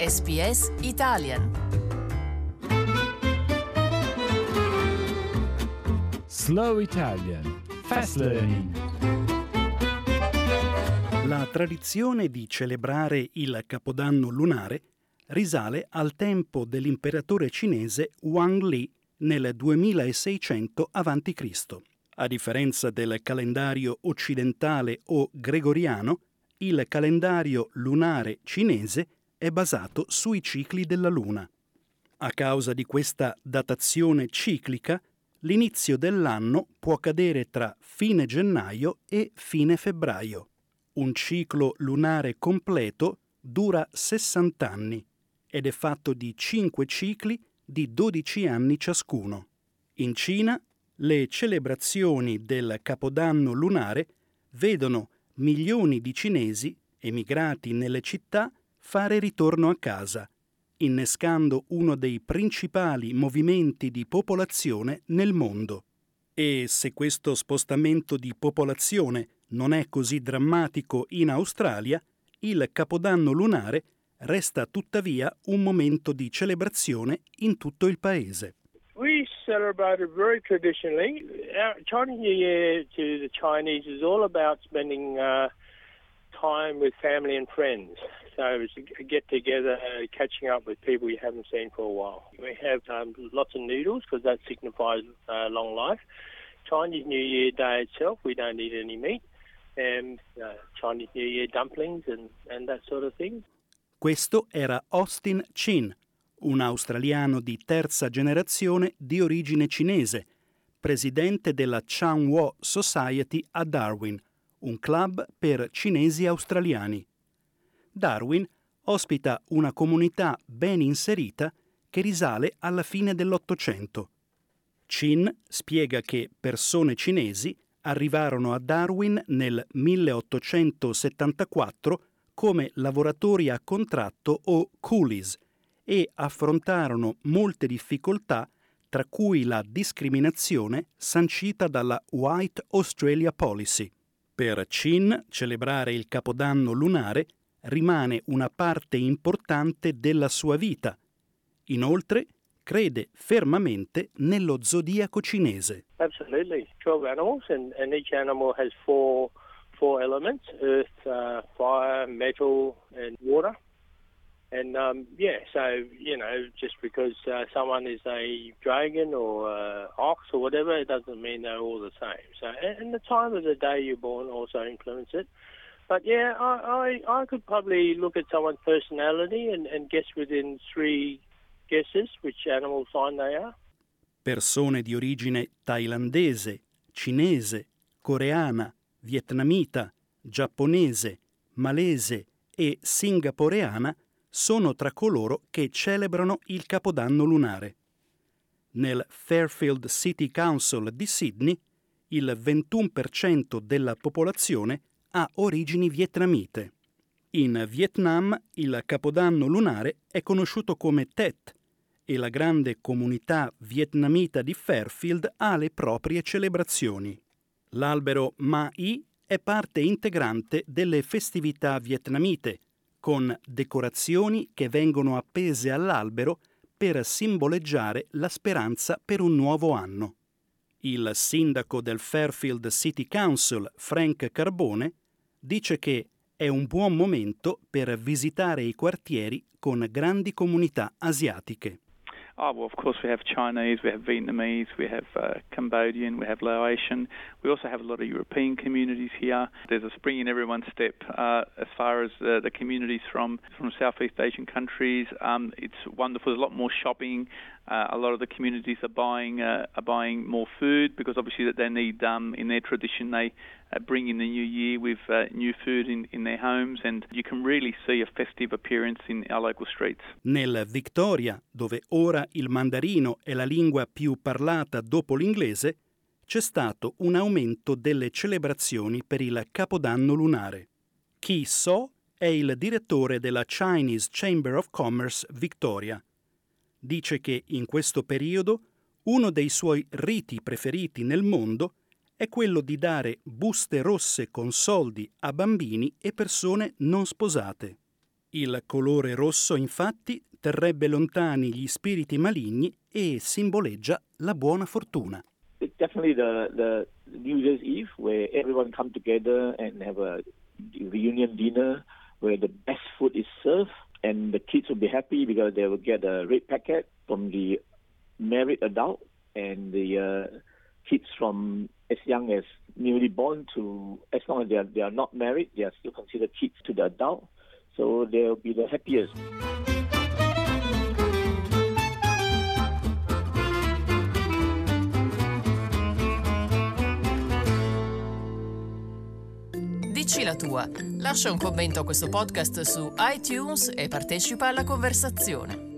SBS Italian. Slow Italian Fast Learning. La tradizione di celebrare il Capodanno lunare risale al tempo dell'imperatore cinese Wang Li nel 2600 a.C. A differenza del calendario occidentale o gregoriano, il calendario lunare cinese è basato sui cicli della Luna. A causa di questa datazione ciclica, l'inizio dell'anno può cadere tra fine gennaio e fine febbraio. Un ciclo lunare completo dura 60 anni ed è fatto di 5 cicli di 12 anni ciascuno. In Cina le celebrazioni del Capodanno lunare vedono milioni di cinesi emigrati nelle città fare ritorno a casa, innescando uno dei principali movimenti di popolazione nel mondo. E se questo spostamento di popolazione non è così drammatico in Australia, il Capodanno lunare resta tuttavia un momento di celebrazione in tutto il paese. We celebrate it very traditionally. Our Chinese New Year to the Chinese is all about spending uh, time with family and friends. So it's a get together, catching up with people you haven't seen for a while. We have um, lots of noodles because that signifies uh, long life. Chinese New Year Day itself, we don't eat any meat. And uh, Chinese New Year dumplings and, and that sort of thing. Questo era Austin Chin, un australiano di terza generazione di origine cinese, presidente della Changhua Society a Darwin, un club per cinesi australiani. Darwin ospita una comunità ben inserita che risale alla fine dell'Ottocento. Chin spiega che persone cinesi arrivarono a Darwin nel 1874 come lavoratori a contratto o coolies e affrontarono molte difficoltà tra cui la discriminazione sancita dalla White Australia Policy. Per Chin celebrare il Capodanno lunare rimane una parte importante della sua vita. Inoltre crede fermamente nello zodiaco cinese. Absolutely. 12 animals and, and each animal has four four elements earth, uh, fire, metal, and water. And um, yeah, so, you know, just because uh, someone is a dragon or uh, ox or whatever, it doesn't mean they're all the same. So, and, and the time of the day you're born also influences it. But yeah, I, I, I could probably look at someone's personality and, and guess within three guesses which animal sign they are. Persone di origine thailandese, cinese, coreana, vietnamita, giapponese, malese e singaporeana sono tra coloro che celebrano il Capodanno lunare. Nel Fairfield City Council di Sydney il 21% della popolazione ha origini vietnamite. In Vietnam il Capodanno lunare è conosciuto come Tet e la grande comunità vietnamita di Fairfield ha le proprie celebrazioni. L'albero Ma-I è parte integrante delle festività vietnamite, con decorazioni che vengono appese all'albero per simboleggiare la speranza per un nuovo anno. Il sindaco del Fairfield City Council, Frank Carbone, dice che è un buon momento per visitare i quartieri con grandi comunità asiatiche. Oh, well, of course, we have Chinese, we have Vietnamese, we have uh, Cambodian, we have Laotian. We also have a lot of European communities here. There's a spring in everyone's step uh, as far as uh, the communities from, from Southeast Asian countries. Um, it's wonderful. There's a lot more shopping. Uh, a lot of the communities are buying uh, are buying more food because obviously that they need um, in their tradition they uh, bring in the new year with uh, new food in, in their homes and you can really see a festive appearance in our local streets. Nel Victoria, dove ora il mandarino è la lingua più parlata dopo l'inglese, c'è stato un aumento delle celebrazioni per il Capodanno lunare. Ki So è il direttore della Chinese Chamber of Commerce Victoria dice che in questo periodo uno dei suoi riti preferiti nel mondo è quello di dare buste rosse con soldi a bambini e persone non sposate. Il colore rosso, infatti, terrebbe lontani gli spiriti maligni e simboleggia la buona fortuna. It's definitely the, the New Year's Eve where everyone come together and have a reunion dinner where the best food is served and the kids will be happy because they will get a red packet from the married adult and the uh, kids from as young as newly born to as long as they are, they are not married they are still considered kids to the adult. So they'll be the happiest Dici la tua. Lascia un commento a questo podcast su iTunes e partecipa alla conversazione.